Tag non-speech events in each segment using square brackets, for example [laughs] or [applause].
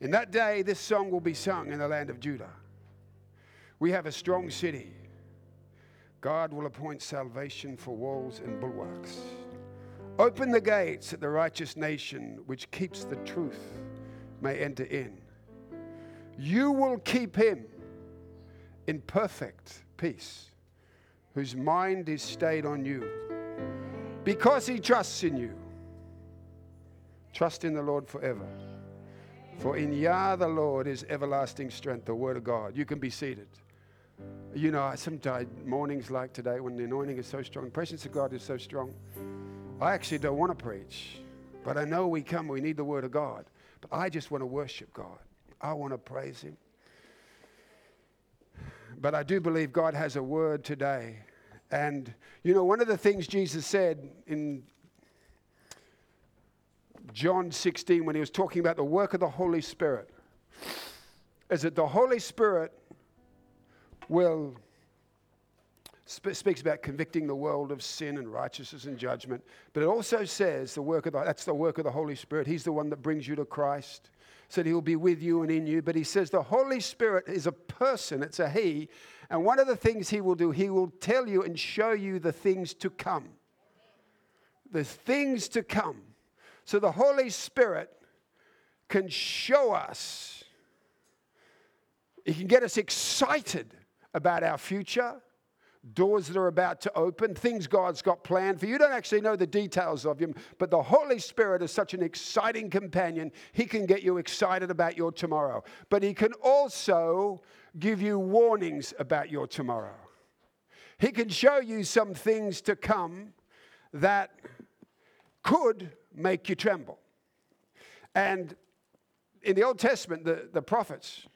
In that day, this song will be sung in the land of Judah. We have a strong city. God will appoint salvation for walls and bulwarks. Open the gates that the righteous nation, which keeps the truth, may enter in. You will keep him in perfect peace, whose mind is stayed on you, because he trusts in you. Trust in the Lord forever. For in Yah the Lord is everlasting strength, the word of God. You can be seated. You know, sometimes mornings like today when the anointing is so strong, the presence of God is so strong. I actually don't want to preach, but I know we come, we need the word of God. But I just want to worship God. I want to praise Him. But I do believe God has a word today. And, you know, one of the things Jesus said in John 16 when he was talking about the work of the Holy Spirit is that the Holy Spirit will sp- speaks about convicting the world of sin and righteousness and judgment, but it also says the work of the, that's the work of the Holy Spirit. He's the one that brings you to Christ. Said he'll be with you and in you, but he says the Holy Spirit is a person, it's a he, and one of the things he will do, he will tell you and show you the things to come. The things to come. So the Holy Spirit can show us, He can get us excited about our future, doors that are about to open, things God's got planned for you. Don't actually know the details of them, but the Holy Spirit is such an exciting companion. He can get you excited about your tomorrow, but He can also give you warnings about your tomorrow. He can show you some things to come that could make you tremble. And in the Old Testament, the, the prophets,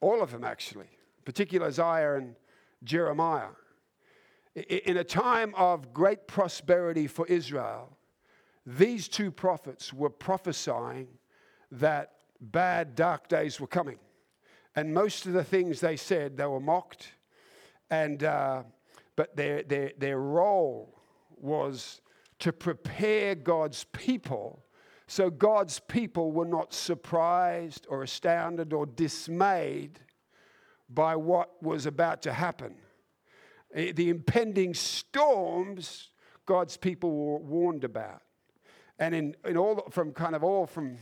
all of them actually, particularly Isaiah and Jeremiah, in a time of great prosperity for Israel, these two prophets were prophesying that bad, dark days were coming. And most of the things they said, they were mocked. And, uh, but their, their, their role was to prepare God's people so God's people were not surprised or astounded or dismayed by what was about to happen. Eh, the impending storms God's people were warned about. And in, in all, from kind of all from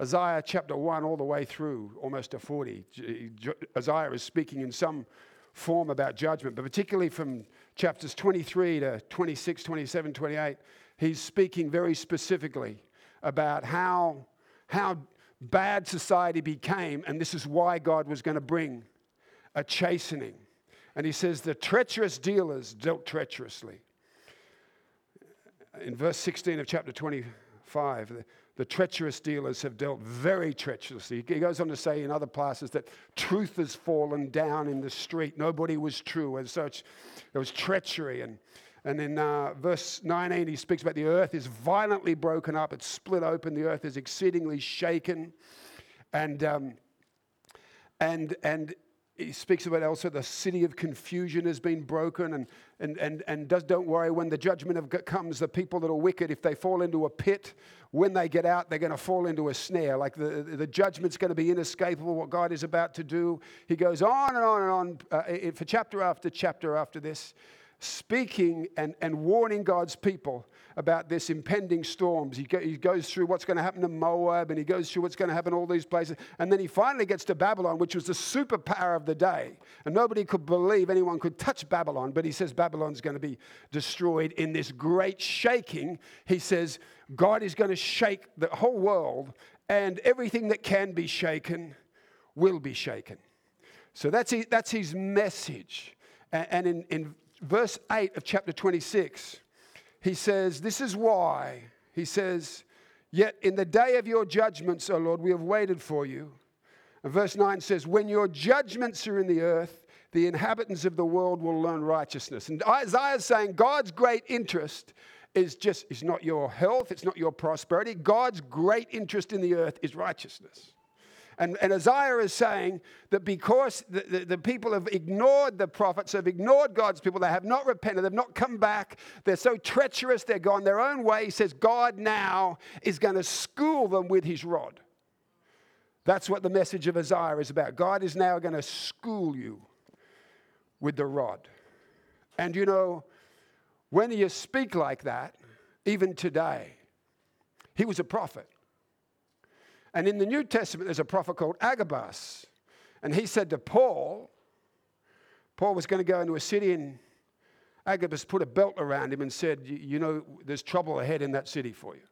Isaiah chapter 1 all the way through, almost to 40, Isaiah is speaking in some form about judgment, but particularly from chapters 23 to 26, 27, 28, he's speaking very specifically about how, how bad society became, and this is why God was going to bring a chastening. And he says, The treacherous dealers dealt treacherously. In verse 16 of chapter 25, the, treacherous dealers have dealt very treacherously. He goes on to say in other places that truth has fallen down in the street. Nobody was true. As such, there was treachery. And, and in uh, verse 19, he speaks about the earth is violently broken up, it's split open, the earth is exceedingly shaken. And, um, and, and he speaks about also the city of confusion has been broken and, and, and, and does, don't worry when the judgment of comes the people that are wicked if they fall into a pit when they get out they're going to fall into a snare. Like the, the judgment's going to be inescapable what god is about to do. He goes on and on and on uh, for chapter after chapter after this speaking and, and warning God's people about this impending storms. He, go, he goes through what's going to happen to Moab and he goes through what's going to happen in all these places. And then he finally gets to Babylon, which was the superpower of the day. And nobody could believe anyone could touch Babylon, but he says Babylon's going to be destroyed in this great shaking. He says God is going to shake the whole world and everything that can be shaken will be shaken. So that's his, that's his message. And in, in verse 8 of chapter 26, he says, This is why. He says, Yet in the day of your judgments, O Lord, we have waited for you. And verse 9 says, When your judgments are in the earth, the inhabitants of the world will learn righteousness. And Isaiah is saying God's great interest is just, is not your health, it's not your prosperity. God's great interest in the earth is righteousness. And, and Isaiah is saying that because the, the, the, people have ignored the prophets, have ignored God's people, they have not repented, they've not come back, they're so treacherous, they're gone their own way. He says God now is going to school them with his rod. That's what the message of Isaiah is about. God is now going to school you with the rod. And you know, when you speak like that, even today, he was a prophet. And in the New Testament, there's a prophet called Agabus. And he said to Paul, Paul was going to go into a city, and Agabus put a belt around him and said, You know, there's trouble ahead in that city for you.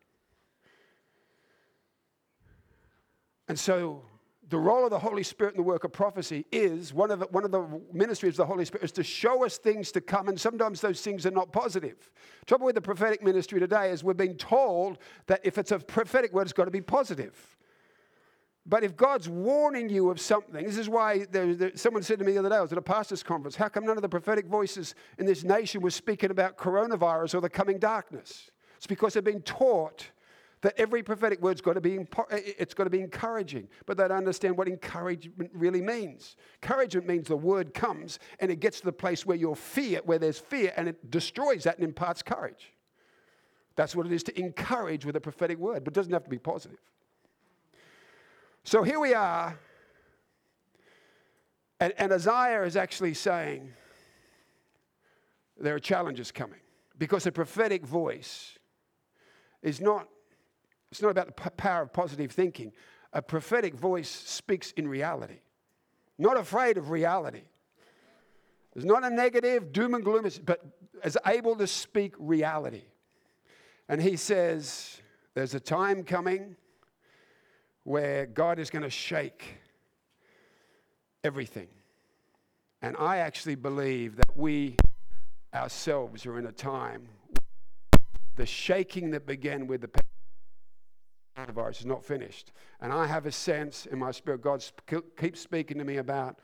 And so the role of the Holy Spirit in the work of prophecy is one of the, one of the ministries of the Holy Spirit is to show us things to come, and sometimes those things are not positive. Trouble with the prophetic ministry today is we're being told that if it's a prophetic word, it's got to be positive. But if God's warning you of something, this is why there, there, someone said to me the other day, I was at a pastor's conference, how come none of the prophetic voices in this nation were speaking about coronavirus or the coming darkness? It's because they've been taught that every prophetic word's got to be it's got to be encouraging, but they don't understand what encouragement really means. Encouragement means the word comes and it gets to the place where you're fear, where there's fear, and it destroys that and imparts courage. That's what it is to encourage with a prophetic word, but it doesn't have to be positive. So here we are, and, and Isaiah is actually saying there are challenges coming because a prophetic voice is not it's not about the power of positive thinking. A prophetic voice speaks in reality, not afraid of reality. It's not a negative doom and gloom, but is able to speak reality. And he says, There's a time coming where God is going to shake everything. And I actually believe that we ourselves are in a time, the shaking that began with the coronavirus is not finished. And I have a sense in my spirit, God keeps speaking to me about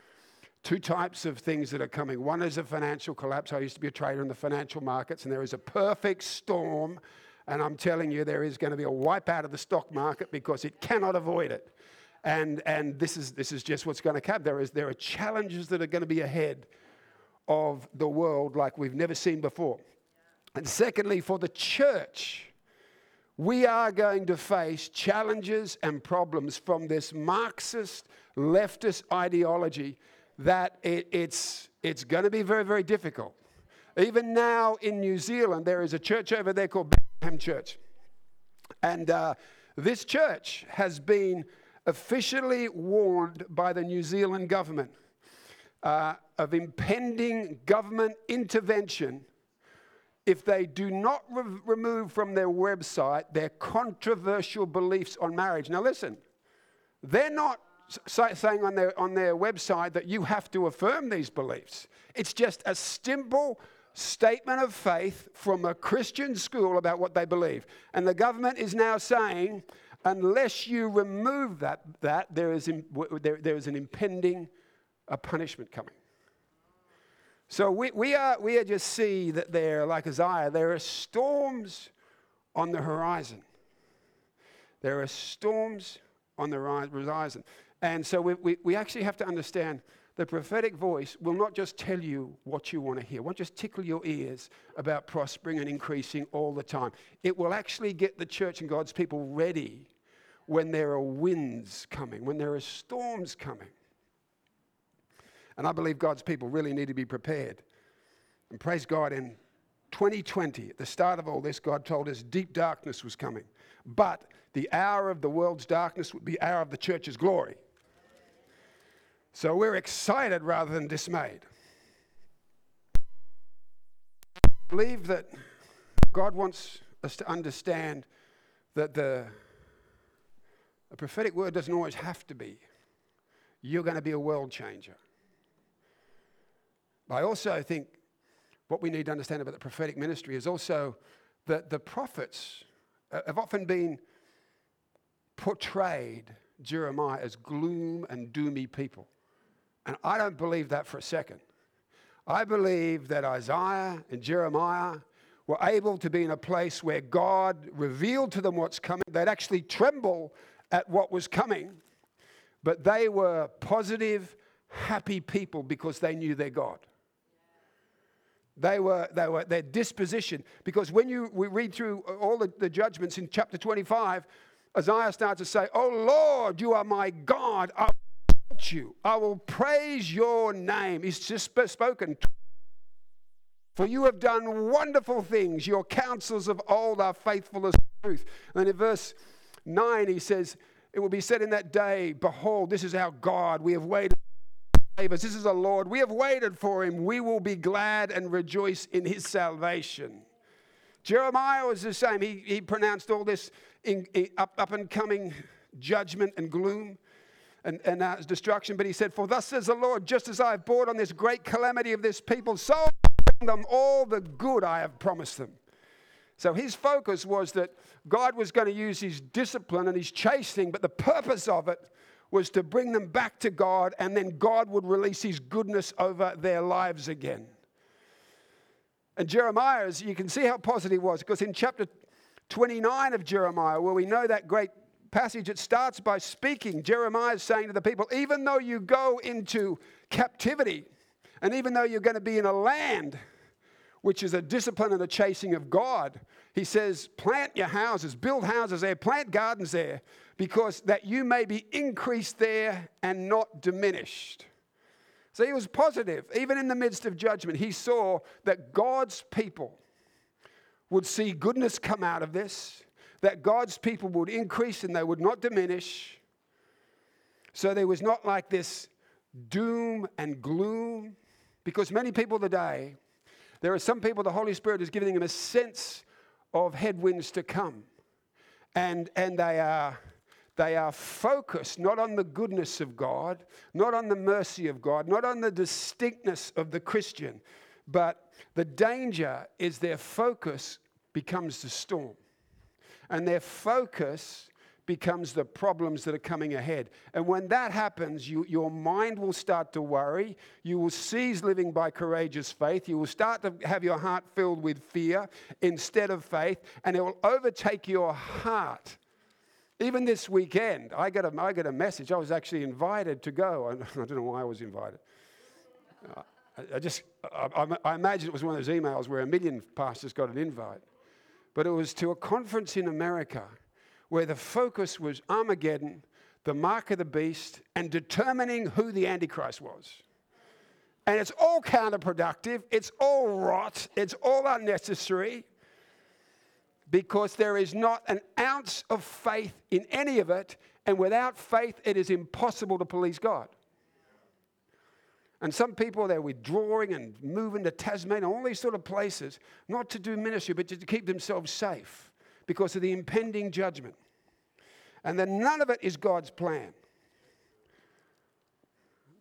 two types of things that are coming. One is a financial collapse. I used to be a trader in the financial markets, and there is a perfect storm. And I'm telling you, there is going to be a wipeout of the stock market because it cannot avoid it. And, and this, is, this is just what's going to come. There, is, there are challenges that are going to be ahead of the world like we've never seen before. And secondly, for the church, we are going to face challenges and problems from this Marxist leftist ideology that it, it's, it's going to be very, very difficult. Even now in New Zealand, there is a church over there called Church. And uh, this church has been officially warned by the New Zealand government uh, of impending government intervention if they do not re- remove from their website their controversial beliefs on marriage. Now, listen, they're not saying on their, on their website that you have to affirm these beliefs. It's just a simple statement of faith from a Christian school about what they believe. And the government is now saying, unless you remove that, that there, is, there, there is an impending a punishment coming. So we, we, are, we are just see that there, like Isaiah, there are storms on the horizon. There are storms on the horizon. And so we, we, we actually have to understand the prophetic voice will not just tell you what you want to hear, won't just tickle your ears about prospering and increasing all the time. It will actually get the church and God's people ready when there are winds coming, when there are storms coming. And I believe God's people really need to be prepared. And praise God, in 2020, at the start of all this, God told us deep darkness was coming. But the hour of the world's darkness would be hour of the church's glory. So we're excited rather than dismayed. I believe that God wants us to understand that the a prophetic word doesn't always have to be. You're going to be a world changer. But I also think what we need to understand about the prophetic ministry is also that the prophets uh, have often been portrayed, Jeremiah, as gloom and doomy people. And I don't believe that for a second. I believe that Isaiah and Jeremiah were able to be in a place where God revealed to them what's coming. They'd actually tremble at what was coming, but they were positive, happy people because they knew their God. They were, they were their disposition. Because when you we read through all the, the judgments in chapter 25, Isaiah starts to say, Oh Lord, you are my God. I will you. I will praise your name. He's just spoken. For you have done wonderful things. Your counsels of old are faithful as truth. And in verse 9, he says, It will be said in that day, Behold, this is our God. We have waited us. This is the Lord. We have waited for him. We will be glad and rejoice in his salvation. Jeremiah was the same. He, he pronounced all this in, in, up, up and coming judgment and gloom and, and uh, destruction. But he said, For thus says the Lord, just as I have brought on this great calamity of this people, so I bring them all the good I have promised them. So his focus was that God was going to use his discipline and his chastening, but the purpose of it was to bring them back to God, and then God would release his goodness over their lives again. And Jeremiah, as you can see how positive he was, because in chapter 29 of Jeremiah, where we know that great passage, it starts by speaking. Jeremiah is saying to the people, even though you go into captivity, and even though you're going to be in a land which is a discipline and a chasing of God, he says, plant your houses, build houses there, plant gardens there, because that you may be increased there and not diminished. So he was positive. Even in the midst of judgment, he saw that God's people would see goodness come out of this, that God's people would increase and they would not diminish. So there was not like this doom and gloom, because many people today, there are some people the Holy Spirit is giving them a sense of headwinds to come. And, and they are they are focused not on the goodness of God, not on the mercy of God, not on the distinctness of the Christian, but the danger is their focus becomes the storm. And their focus becomes the problems that are coming ahead. And when that happens, you, your mind will start to worry. You will cease living by courageous faith. You will start to have your heart filled with fear instead of faith, and it will overtake your heart even this weekend, I got, a, I got a message. I was actually invited to go. [laughs] I, don't know why I was invited. Uh, I, I, just, I, I imagine it was one of those emails where a million pastors got an invite. But it was to a conference in America where the focus was Armageddon, the mark of the beast, and determining who the Antichrist was. And it's all counterproductive, it's all rot, it's all unnecessary because there is not an ounce of faith in any of it, and without faith, it is impossible to please God. And some people, they're withdrawing and moving to Tasmania, all these sort of places, not to do ministry, but to keep themselves safe because of the impending judgment. And then none of it is God's plan.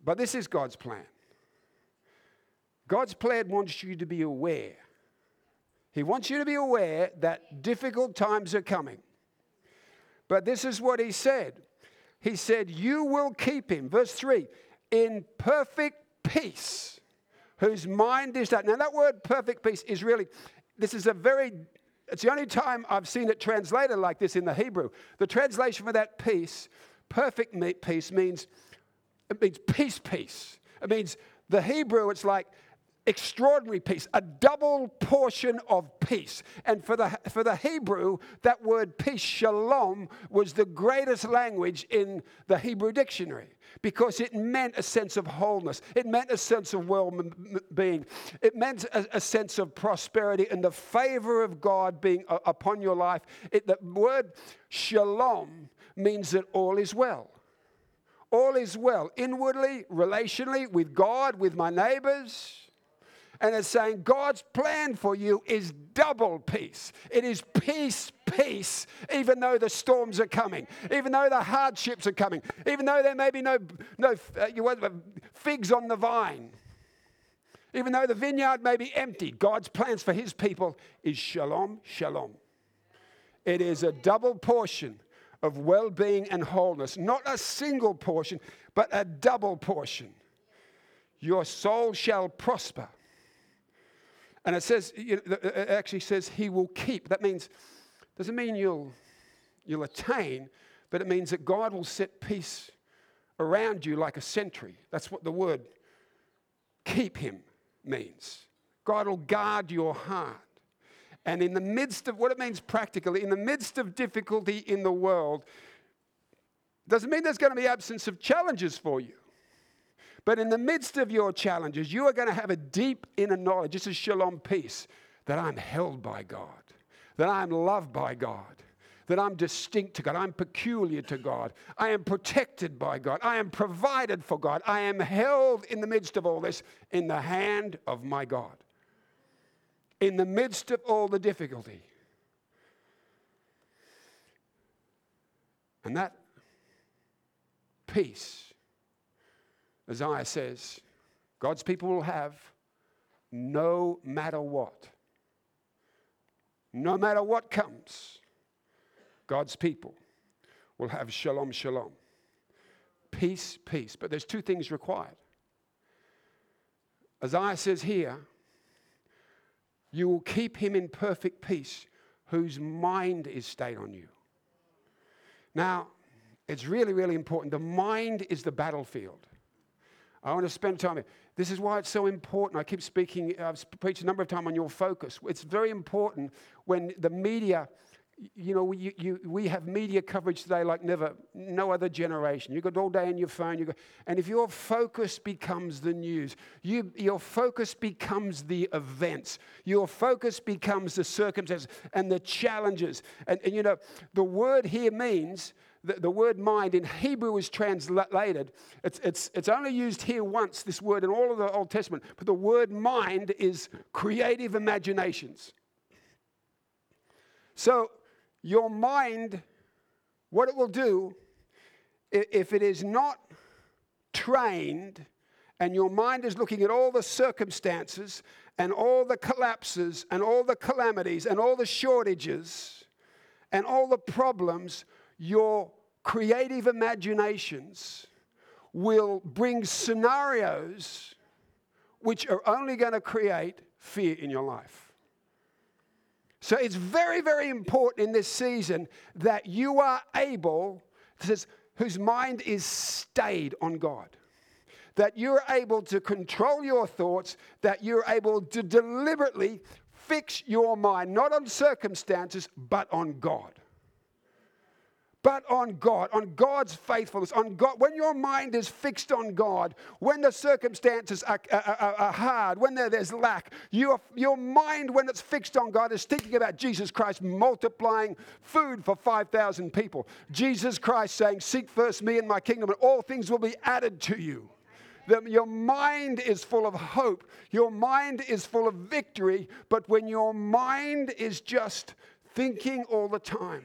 But this is God's plan. God's plan wants you to be aware he wants you to be aware that difficult times are coming. But this is what he said He said, You will keep him, verse 3, in perfect peace, whose mind is that. Now, that word perfect peace is really, this is a very, it's the only time I've seen it translated like this in the Hebrew. The translation for that peace, perfect peace, means, it means peace, peace. It means the Hebrew, it's like extraordinary peace, a double portion of peace. And for the, for the Hebrew, that word peace, shalom, was the greatest language in the Hebrew dictionary because it meant a sense of wholeness. It meant a sense of well being. It meant a, a, sense of prosperity and the favor of God being a, upon your life. It, the word shalom means that all is well. All is well, inwardly, relationally, with God, with my neighbors and it's saying God's plan for you is double peace. It is peace, peace, even though the storms are coming, even though the hardships are coming, even though there may be no, no uh, figs on the vine. Even though the vineyard may be empty, God's plans for his people is shalom, shalom. It is a double portion of well being and wholeness, not a single portion, but a double portion. Your soul shall prosper. And it says, it actually says he will keep. That means, doesn't mean you'll, you'll attain, but it means that God will set peace around you like a sentry. That's what the word keep him means. God will guard your heart. And in the midst of what it means practically, in the midst of difficulty in the world, doesn't mean there's going to be absence of challenges for you. But in the midst of your challenges, you are going to have a deep inner knowledge. This is shalom peace that I'm held by God, that I'm loved by God, that I'm distinct to God, I'm peculiar to God, I am protected by God, I am provided for God, I am held in the midst of all this in the hand of my God. In the midst of all the difficulty. And that peace, Isaiah says, God's people will have no matter what. No matter what comes, God's people will have shalom, shalom. Peace, peace. But there's two things required. Isaiah says here, you will keep him in perfect peace whose mind is stayed on you. Now, it's really, really important. The mind is the battlefield. I want to spend time. This is why it's so important. I keep speaking, uh, I've preached a number of times on your focus. It's very important when the media, you know, you, we have media coverage today like never, no other generation. You've got all day on your phone, you go, and if your focus becomes the news, you, your focus becomes the events, your focus becomes the circumstances and the challenges. And, and you know, the word here means the, the word mind in Hebrew is translated. It's, it's, it's only used here once, this word, in all of the Old Testament. But the word mind is creative imaginations. So, your mind, what it will do, if it is not trained, and your mind is looking at all the circumstances and all the collapses and all the calamities and all the shortages and all the problems, your creative imaginations will bring scenarios which are only going to create fear in your life. So it's very, very important in this season that you are able, says, whose mind is stayed on God. That you're able to control your thoughts, that you're able to deliberately fix your mind, not on circumstances, but on God but on God, on God's faithfulness, on God. When your mind is fixed on God, when the circumstances are, are, are hard, when there, there's lack, your, your mind, when it's fixed on God, is thinking about Jesus Christ multiplying food for 5,000 people. Jesus Christ saying, Seek first me and my kingdom, and all things will be added to you. Your mind is full of hope, your mind is full of victory, but when your mind is just thinking all the time,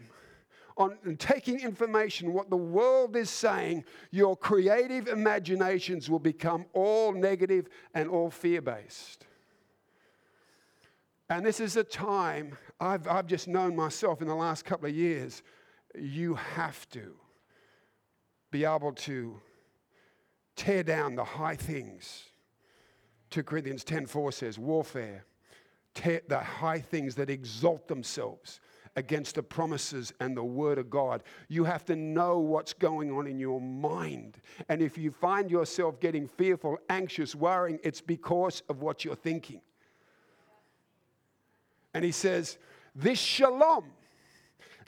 on taking information, what the world is saying, your creative imaginations will become all negative and all fear based. And this is a time I've, I've just known myself in the last couple of years, you have to be able to tear down the high things. 2 Corinthians 10:4 says, warfare, tear the high things that exalt themselves against the promises and the word of God. You have to know what's going on in your mind. And if you find yourself getting fearful, anxious, worrying, it's because of what you're thinking. And he says, This shalom,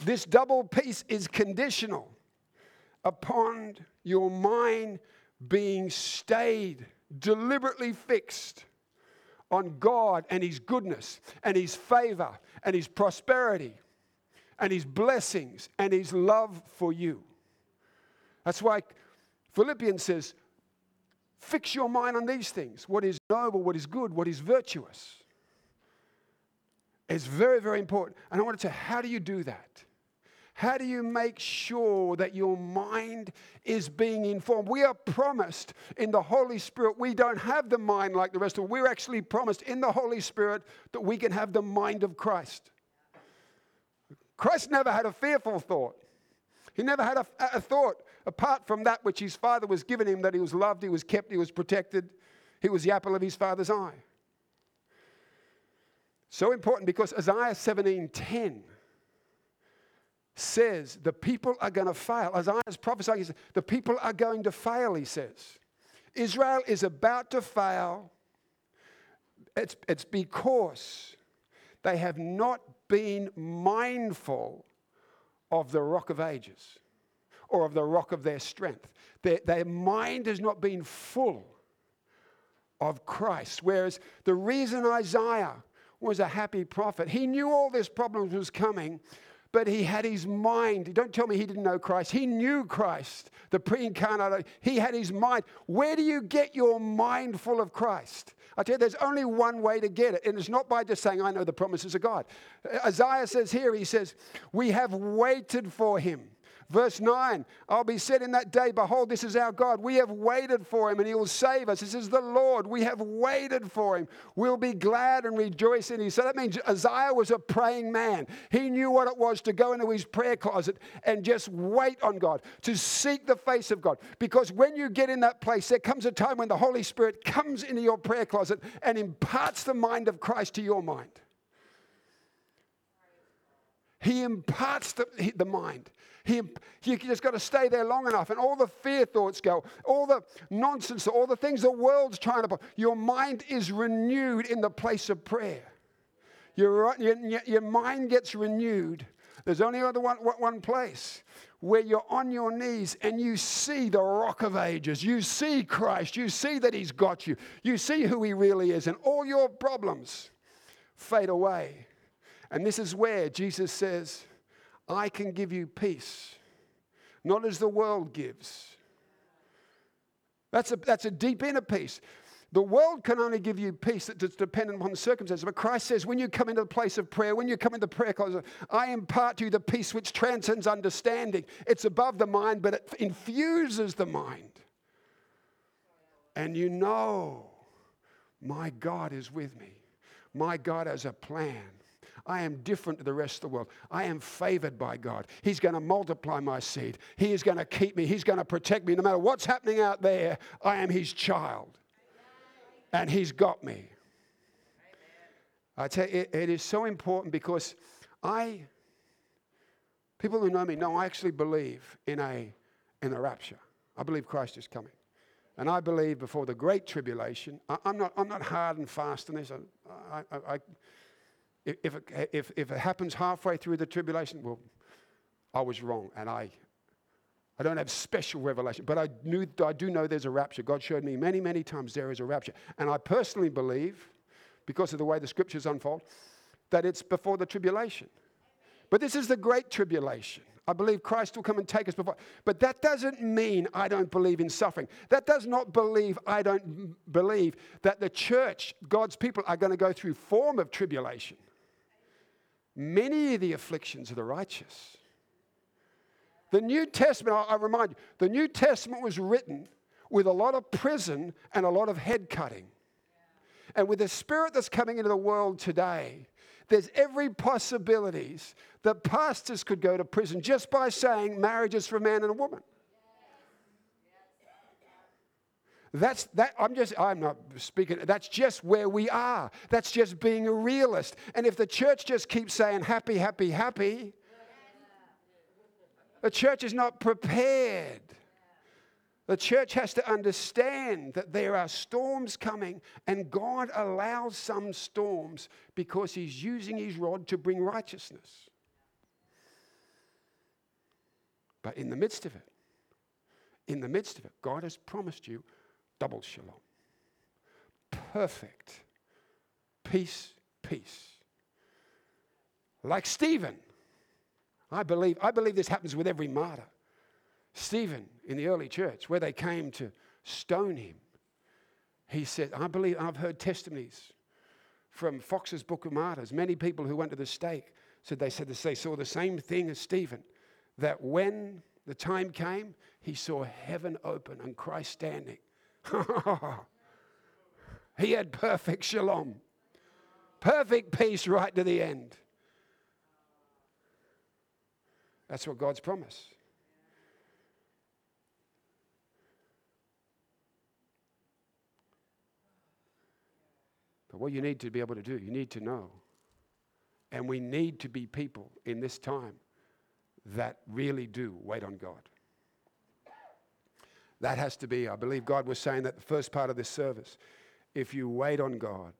this double peace is conditional upon your mind being stayed, deliberately fixed on God and His goodness and His favor and His prosperity and his blessings and his love for you. That's why Philippians says, fix your mind on these things what is noble, what is good, what is virtuous. It's very, very important. And I want to say, how do you do that? How do you make sure that your mind is being informed? We are promised in the Holy Spirit, we don't have the mind like the rest of. We're actually promised in the Holy Spirit that we can have the mind of Christ. Christ never had a fearful thought. He never had a, a, thought apart from that which his father was given him that he was loved, he was kept, he was protected, he was the apple of his father's eye. So important because Isaiah 17:10 says the people are going to fail. Isaiah's prophesying, he says, the people are going to fail, he says. Israel is about to fail. It's, it's because they have not been mindful of the rock of ages or of the rock of their strength. Their, their mind has not been full of Christ. Whereas the reason Isaiah was a happy prophet, he knew all this problem was coming, but he had his mind. Don't tell me he didn't know Christ. He knew Christ, the pre incarnate. He had his mind. Where do you get your mind full of Christ? I tell you, there's only one way to get it, and it's not by just saying, I know the promises of God. Isaiah says here, he says, We have waited for him. Verse 9, I'll be said in that day, Behold, this is our God. We have waited for him and he will save us. This is the Lord. We have waited for him. We'll be glad and rejoice in him. So that means Isaiah was a praying man. He knew what it was to go into his prayer closet and just wait on God, to seek the face of God. Because when you get in that place, there comes a time when the Holy Spirit comes into your prayer closet and imparts the mind of Christ to your mind. He imparts the, the mind. You just got to stay there long enough, and all the fear thoughts go, all the nonsense, all the things the world's trying to. Put. Your mind is renewed in the place of prayer. Your, your, your mind gets renewed. There's only other one, one place where you're on your knees and you see the rock of ages. You see Christ. You see that He's got you. You see who He really is, and all your problems fade away. And this is where Jesus says, I can give you peace, not as the world gives. That's a, that's a deep inner peace. The world can only give you peace that's dependent upon the circumstances. But Christ says, when you come into the place of prayer, when you come into the prayer closet, I impart to you the peace which transcends understanding. It's above the mind, but it infuses the mind. And you know, my God is with me. My God has a plan. I am different to the rest of the world. I am favored by God. He's going to multiply my seed. He is going to keep me. He's going to protect me. No matter what's happening out there, I am His child. And He's got me. I tell you, it, it is so important because I, people who know me know I actually believe in a, in a rapture. I believe Christ is coming. And I believe before the great tribulation, I, am not, I'm not hard and fast in this. I, I, I if it, if, if it happens halfway through the tribulation, well, I was wrong. And I, I don't have special revelation, but I, knew, I do know there's a rapture. God showed me many, many times there is a rapture. And I personally believe, because of the way the scriptures unfold, that it's before the tribulation. But this is the great tribulation. I believe Christ will come and take us before. But that doesn't mean I don't believe in suffering. That does not believe I don't believe that the church, God's people, are going to go through form of tribulation. Many of the afflictions of the righteous. The New Testament, I remind you, the New Testament was written with a lot of prison and a lot of head cutting. And with the spirit that's coming into the world today, there's every possibilities that pastors could go to prison just by saying marriage is for a man and a woman. That's that I'm just I'm not speaking that's just where we are. That's just being a realist. And if the church just keeps saying happy happy happy the church is not prepared. The church has to understand that there are storms coming, and God allows some storms because He's using His rod to bring righteousness. But in the midst of it, in the midst of it, God has promised you double shalom. Perfect. Peace, peace. Like Stephen. I believe, I believe this happens with every martyr. Stephen in the early church, where they came to stone him, he said, I believe, I've heard testimonies from Foxe's Book of Martyrs. Many people who went to the stake said they said they saw the same thing as Stephen, that when the time came, he saw heaven open and Christ standing [laughs] he had perfect shalom, perfect peace right to the end. That's what God's promise. But what you need to be able to do, you need to know. And we need to be people in this time that really do wait on God. That has to be, I believe God was saying that the first part of this service. If you wait on God,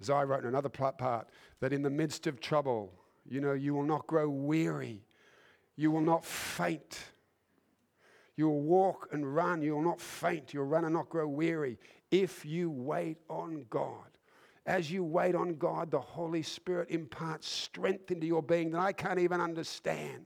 as I wrote in another part, that in the midst of trouble, you know, you will not grow weary, you will not faint. You will walk and run, you will not faint, you'll run and not grow weary if you wait on God. As you wait on God, the Holy Spirit imparts strength into your being that I can't even understand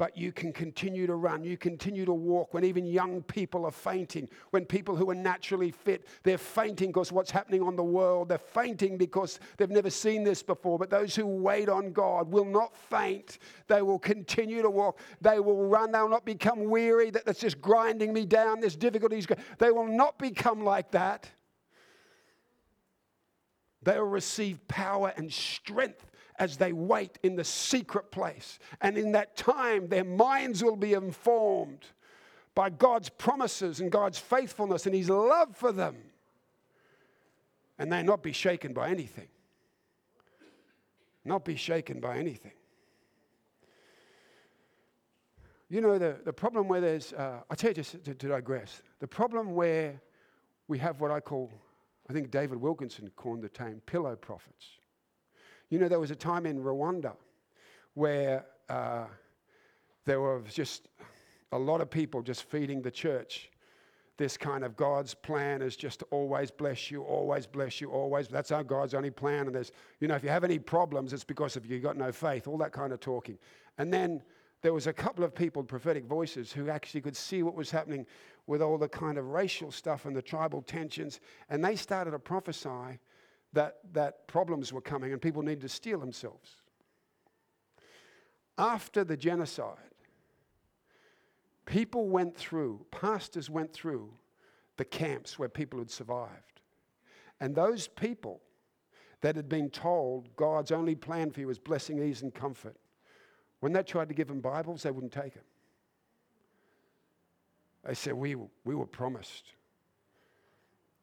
but you can continue to run, you continue to walk when even young people are fainting, when people who are naturally fit, they're fainting because what's happening on the world, they're fainting because they've never seen this before. But those who wait on God will not faint, they will continue to walk, they will run, they'll not become weary, that that's just grinding me down, this difficulty. They will not become like that. They will receive power and strength as they wait in the secret place. And in that time, their minds will be informed by God's promises and God's faithfulness and His love for them. And they not be shaken by anything. Not be shaken by anything. You know, the, the problem where there's, uh, I tell you just to, to digress, the problem where we have what I call, I think David Wilkerson coined the term pillow prophets. You know, there was a time in Rwanda where uh, there was just a lot of people just feeding the church this kind of God's plan is just to always bless you, always bless you, always. That's our God's only plan. And there's, you know, if you have any problems, it's because of you got no faith, all that kind of talking. And then there was a couple of people, prophetic voices, who actually could see what was happening with all the kind of racial stuff and the tribal tensions. And they started to prophesy that, that problems were coming and people needed to steel themselves. After the genocide, people went through, pastors went through the camps where people had survived. And those people that had been told God's only plan for you was blessing, ease, and comfort, when they tried to give them Bibles, they wouldn't take them. They said, We, we were promised.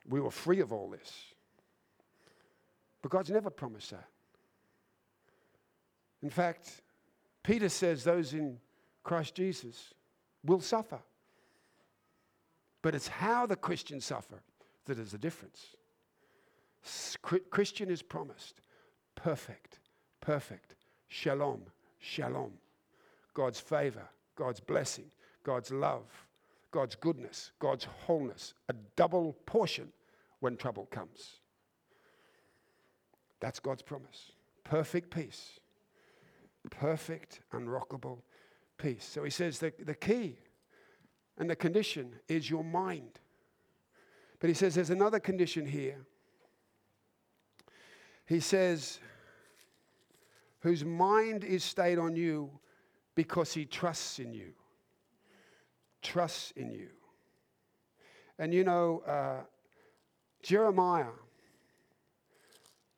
We were free of all this. But God's never promised that. In fact, Peter says those in Christ Jesus will suffer. But it's how the Christians suffer that is the difference. Christian is promised perfect, perfect, shalom, shalom. God's favor, God's blessing, God's love, God's goodness, God's wholeness, a double portion when trouble comes. That's God's promise. Perfect peace. Perfect, unrockable peace. So he says the, the key and the condition is your mind. But he says there's another condition here. He says, whose mind is stayed on you because he trusts in you. Trusts in you. And you know, uh, Jeremiah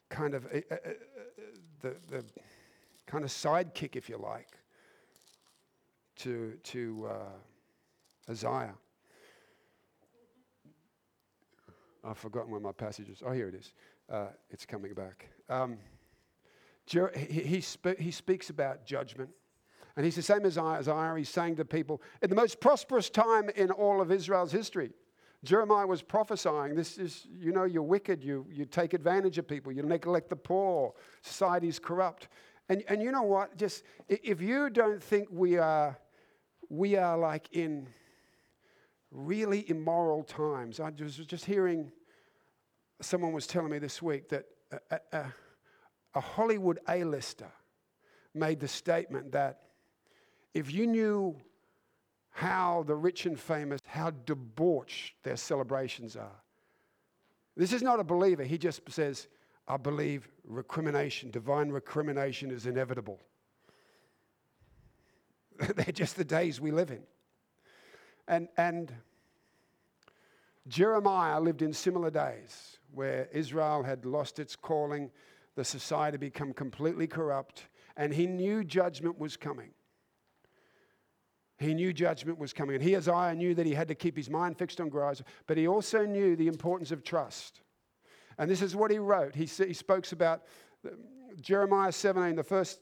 kind of uh, uh, uh, the, the kind of sidekick, if you like, to, to uh, Isaiah. I've forgotten where my passage is. Oh, here it is. Uh, it's coming back. Um, he, he, he, speaks about judgment. And he's the same as Isaiah. He's saying to people, in the most prosperous time in all of Israel's history, Jeremiah was prophesying this is, you know, you're wicked, you, you take advantage of people, you neglect the poor, society's corrupt. And, and you know what? Just if you don't think we are, we are like in really immoral times, I was just hearing someone was telling me this week that a, a, a Hollywood A-lister made the statement that if you knew how the rich and famous, how debauched their celebrations are. This is not a believer. He just says, I believe recrimination, divine recrimination is inevitable. [laughs] They're just the days we live in. And, and Jeremiah lived in similar days where Israel had lost its calling, the society become completely corrupt, and he knew judgment was coming. He knew judgment was coming. And he, Isaiah, knew that he had to keep his mind fixed on Christ, but he also knew the importance of trust. And this is what he wrote. He, he spoke about uh, Jeremiah 17, the first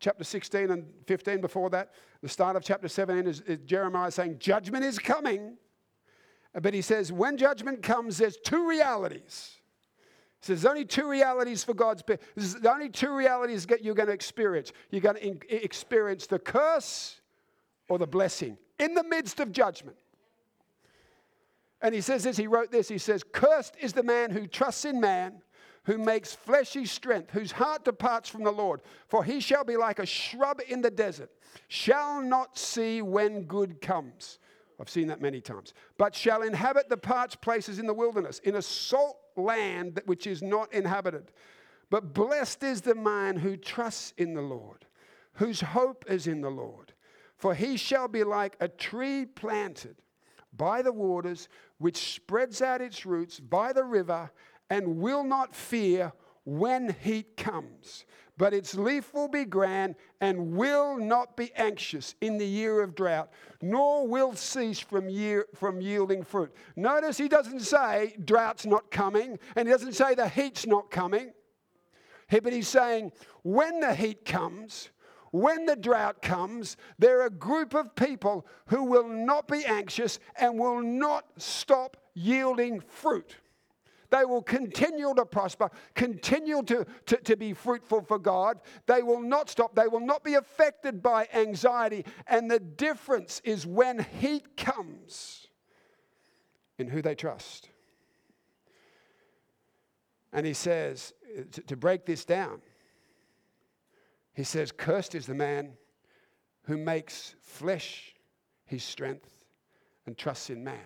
chapter 16 and 15 before that. The start of chapter 17 is, is Jeremiah saying, Judgment is coming. But he says, when judgment comes, there's two realities. Says, there's only two realities for God's people. There's only two realities that you're going to experience. You're going to experience the curse or the blessing in the midst of judgment. And he says this, he wrote this, he says, Cursed is the man who trusts in man, who makes fleshy strength, whose heart departs from the Lord. For he shall be like a shrub in the desert, shall not see when good comes. I've seen that many times. But shall inhabit the parched places in the wilderness, in a salt land which is not inhabited. But blessed is the man who trusts in the Lord, whose hope is in the Lord. For he shall be like a tree planted by the waters, which spreads out its roots by the river, and will not fear when heat comes. But its leaf will be grand and will not be anxious in the year of drought, nor will cease from, year, from yielding fruit. Notice he doesn't say drought's not coming, and he doesn't say the heat's not coming. But he's saying when the heat comes, when the drought comes, there are a group of people who will not be anxious and will not stop yielding fruit. They will continue to prosper, continue to, to, to be fruitful for God. They will not stop. They will not be affected by anxiety. And the difference is when heat comes in who they trust. And he says, to, to break this down, he says, Cursed is the man who makes flesh his strength and trusts in man.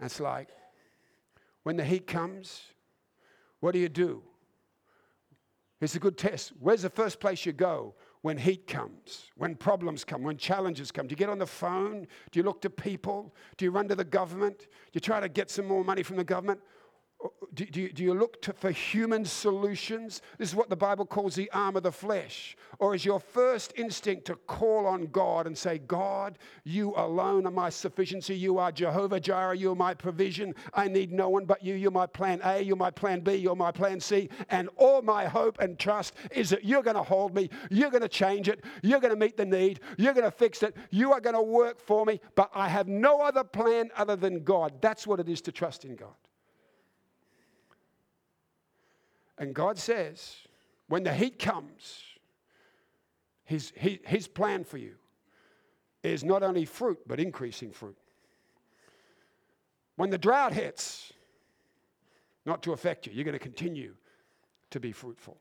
It's like when the heat comes, what do you do? It's a good test. Where's the first place you go when heat comes, when problems come, when challenges come? Do you get on the phone? Do you look to people? Do you run to the government? Do you try to get some more money from the government? Do, do, you, do you look to, for human solutions? This is what the Bible calls the arm of the flesh. Or is your first instinct to call on God and say, God, you alone are my sufficiency. You are Jehovah Jireh. You are my provision. I need no one but you. You're my plan A. You're my plan B. You're my plan C. And all my hope and trust is that you're going to hold me. You're going to change it. You're going to meet the need. You're going to fix it. You are going to work for me. But I have no other plan other than God. That's what it is to trust in God. And God says, when the heat comes, his, his, his plan for you is not only fruit, but increasing fruit. When the drought hits, not to affect you, you're going to continue to be fruitful.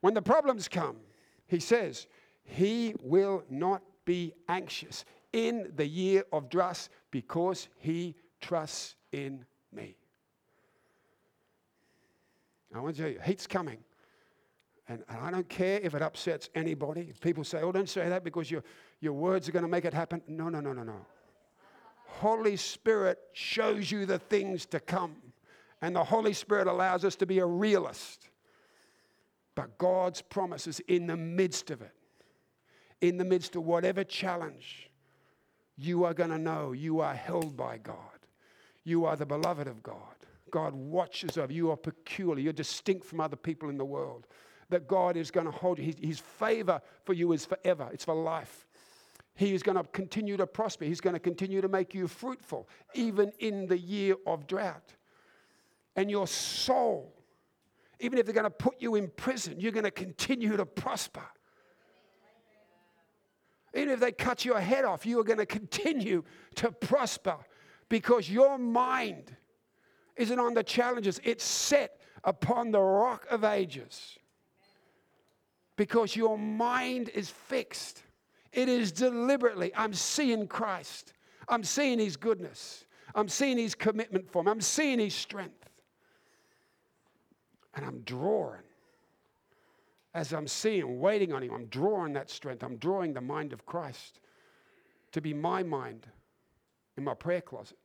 When the problems come, he says, he will not be anxious in the year of drought because he trusts in me. I want to tell you, heat's coming. And, and I don't care if it upsets anybody. People say, oh, don't say that because your, your words are going to make it happen. No, no, no, no, no. Holy Spirit shows you the things to come. And the Holy Spirit allows us to be a realist. But God's promises in the midst of it, in the midst of whatever challenge, you are going to know you are held by God. You are the beloved of God. God watches over you. are peculiar. You're distinct from other people in the world. That God is going to hold you. His, his favor for you is forever, it's for life. He is going to continue to prosper. He's going to continue to make you fruitful, even in the year of drought. And your soul, even if they're going to put you in prison, you're going to continue to prosper. Even if they cut your head off, you are going to continue to prosper because your mind isn't on the challenges, it's set upon the rock of ages. Because your mind is fixed. It is deliberately, I'm seeing Christ. I'm seeing his goodness. I'm seeing his commitment for me. I'm seeing his strength. And I'm drawing. As I'm seeing, waiting on him, I'm drawing that strength. I'm drawing the mind of Christ to be my mind in my prayer closet.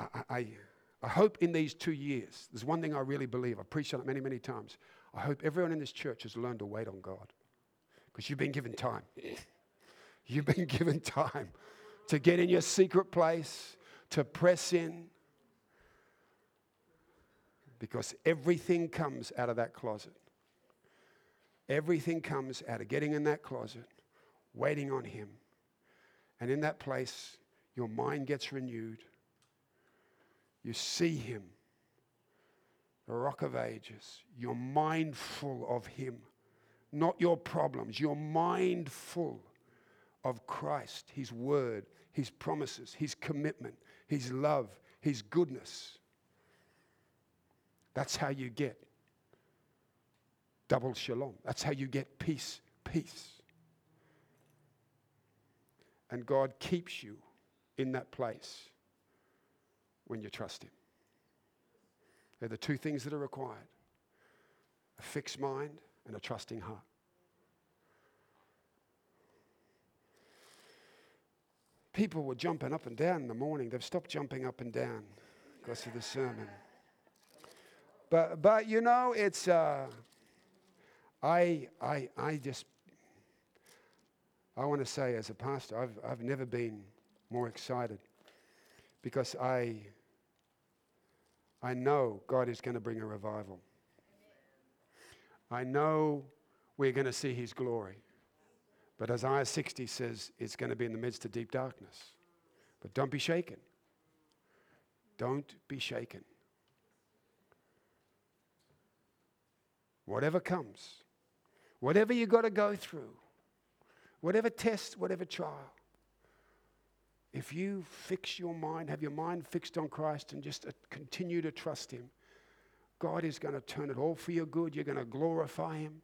I, I, I hope in these two years, there's one thing I really believe. I've preached on it many, many times. I hope everyone in this church has learned to wait on God because you've been given time. [laughs] you've been given time to get in your secret place, to press in. Because everything comes out of that closet. Everything comes out of getting in that closet, waiting on Him. And in that place, your mind gets renewed. You see Him, the rock of ages. You're mindful of Him, not your problems. You're mindful of Christ, His word, His promises, His commitment, His love, His goodness. That's how you get double shalom. That's how you get peace, peace. And God keeps you in that place when you trust Him. They're the two things that are required a fixed mind and a trusting heart. People were jumping up and down in the morning. They've stopped jumping up and down because of the sermon. But, but you know, it's, uh, I, I, I just, I want to say as a pastor, I've, I've never been more excited because I, I know God is going to bring a revival. I know we're going to see his glory. But Isaiah 60 says it's going to be in the midst of deep darkness. But don't be shaken. Don't be shaken. Whatever comes, whatever you've got to go through, whatever test, whatever trial, if you fix your mind, have your mind fixed on Christ, and just uh, continue to trust Him, God is going to turn it all for your good. You're going to glorify Him.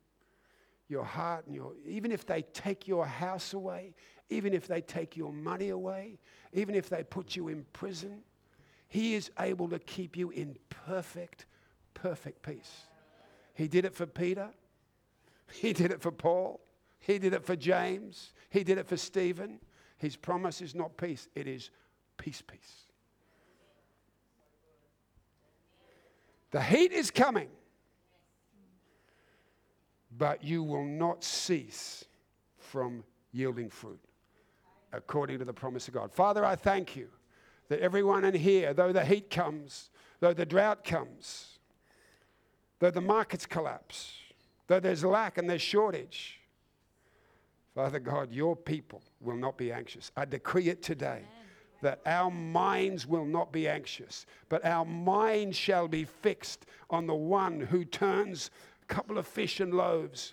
Your heart and your, even if they take your house away, even if they take your money away, even if they put you in prison, He is able to keep you in perfect, perfect peace. He did it for Peter. He did it for Paul. He did it for James. He did it for Stephen. His promise is not peace, it is peace, peace. The heat is coming, but you will not cease from yielding fruit according to the promise of God. Father, I thank you that everyone in here, though the heat comes, though the drought comes, though the markets collapse, though there's lack and there's shortage, Father God, your people will not be anxious. I decree it today that our minds will not be anxious, but our mind shall be fixed on the one who turns a couple of fish and loaves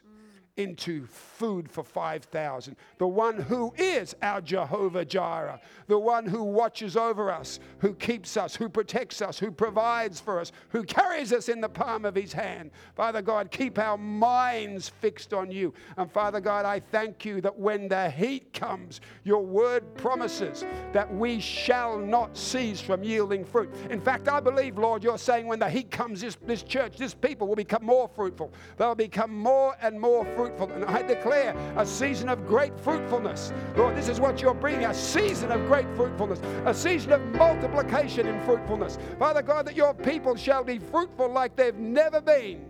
into food for 5,000. The one who is our Jehovah Jireh, the one who watches over us, who keeps us, who protects us, who provides for us, who carries us in the palm of his hand. Father God, keep our minds fixed on you. And Father God, I thank you that when the heat comes, your word promises that we shall not cease from yielding fruit. In fact, I believe, Lord, you're saying when the heat comes, this, this church, this people will become more fruitful. They'll become more and more fruitful fruitful. And I declare a season of great fruitfulness. Lord, this is what you're bringing a season of great fruitfulness, a season of multiplication in fruitfulness. Father God, that your people shall be fruitful like they've never been.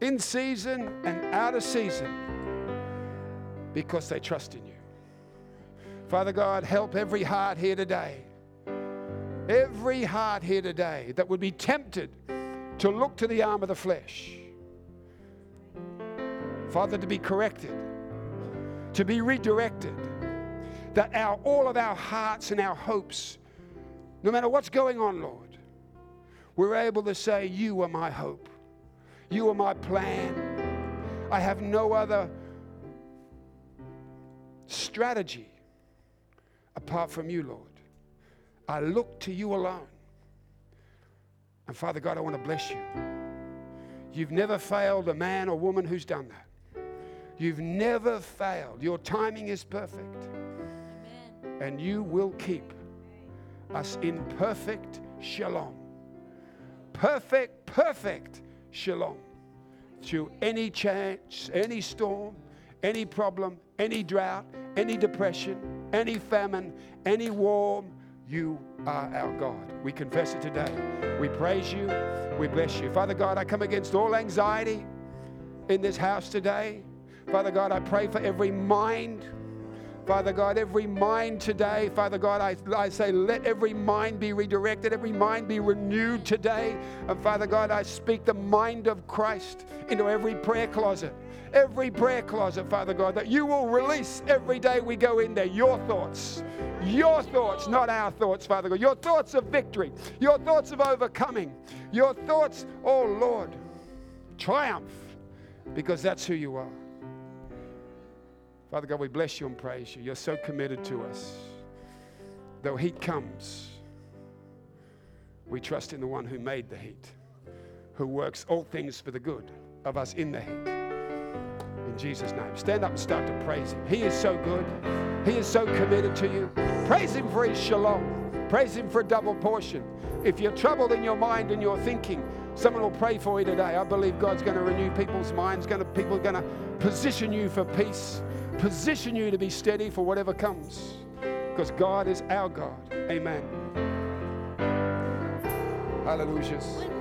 In season and out of season because they trust in you. Father God, help every heart here today. Every heart here today that would be tempted to look to the arm of the flesh Father, to be corrected, to be redirected, that our, all of our hearts and our hopes, no matter what's going on, Lord, we're able to say, You are my hope. You are my plan. I have no other strategy apart from you, Lord. I look to you alone. And Father God, I want to bless you. You've never failed a man or woman who's done that. You've never failed. Your timing is perfect. Amen. And you will keep us in perfect shalom. Perfect, perfect shalom. Through any chance, any storm, any problem, any drought, any depression, any famine, any war, you are our God. We confess it today. We praise you. We bless you. Father God, I come against all anxiety in this house today. Father God, I pray for every mind. Father God, every mind today, Father God, I, I say, let every mind be redirected, every mind be renewed today. And Father God, I speak the mind of Christ into every prayer closet, every prayer closet, Father God, that you will release every day we go in there. Your thoughts, your thoughts, not our thoughts, Father God, your thoughts of victory, your thoughts of overcoming, your thoughts, oh Lord, triumph, because that's who you are. Father God, we bless you and praise you. You're so committed to us. Though heat comes, we trust in the one who made the heat, who works all things for the good of us in the heat. In Jesus' name. Stand up and start to praise him. He is so good. He is so committed to you. Praise him for his shalom. Praise him for a double portion. If you're troubled in your mind and your thinking, someone will pray for you today. I believe God's going to renew people's minds. Going to, people are going to position you for peace position you to be steady for whatever comes. Because God is our God. Amen. Hallelujah.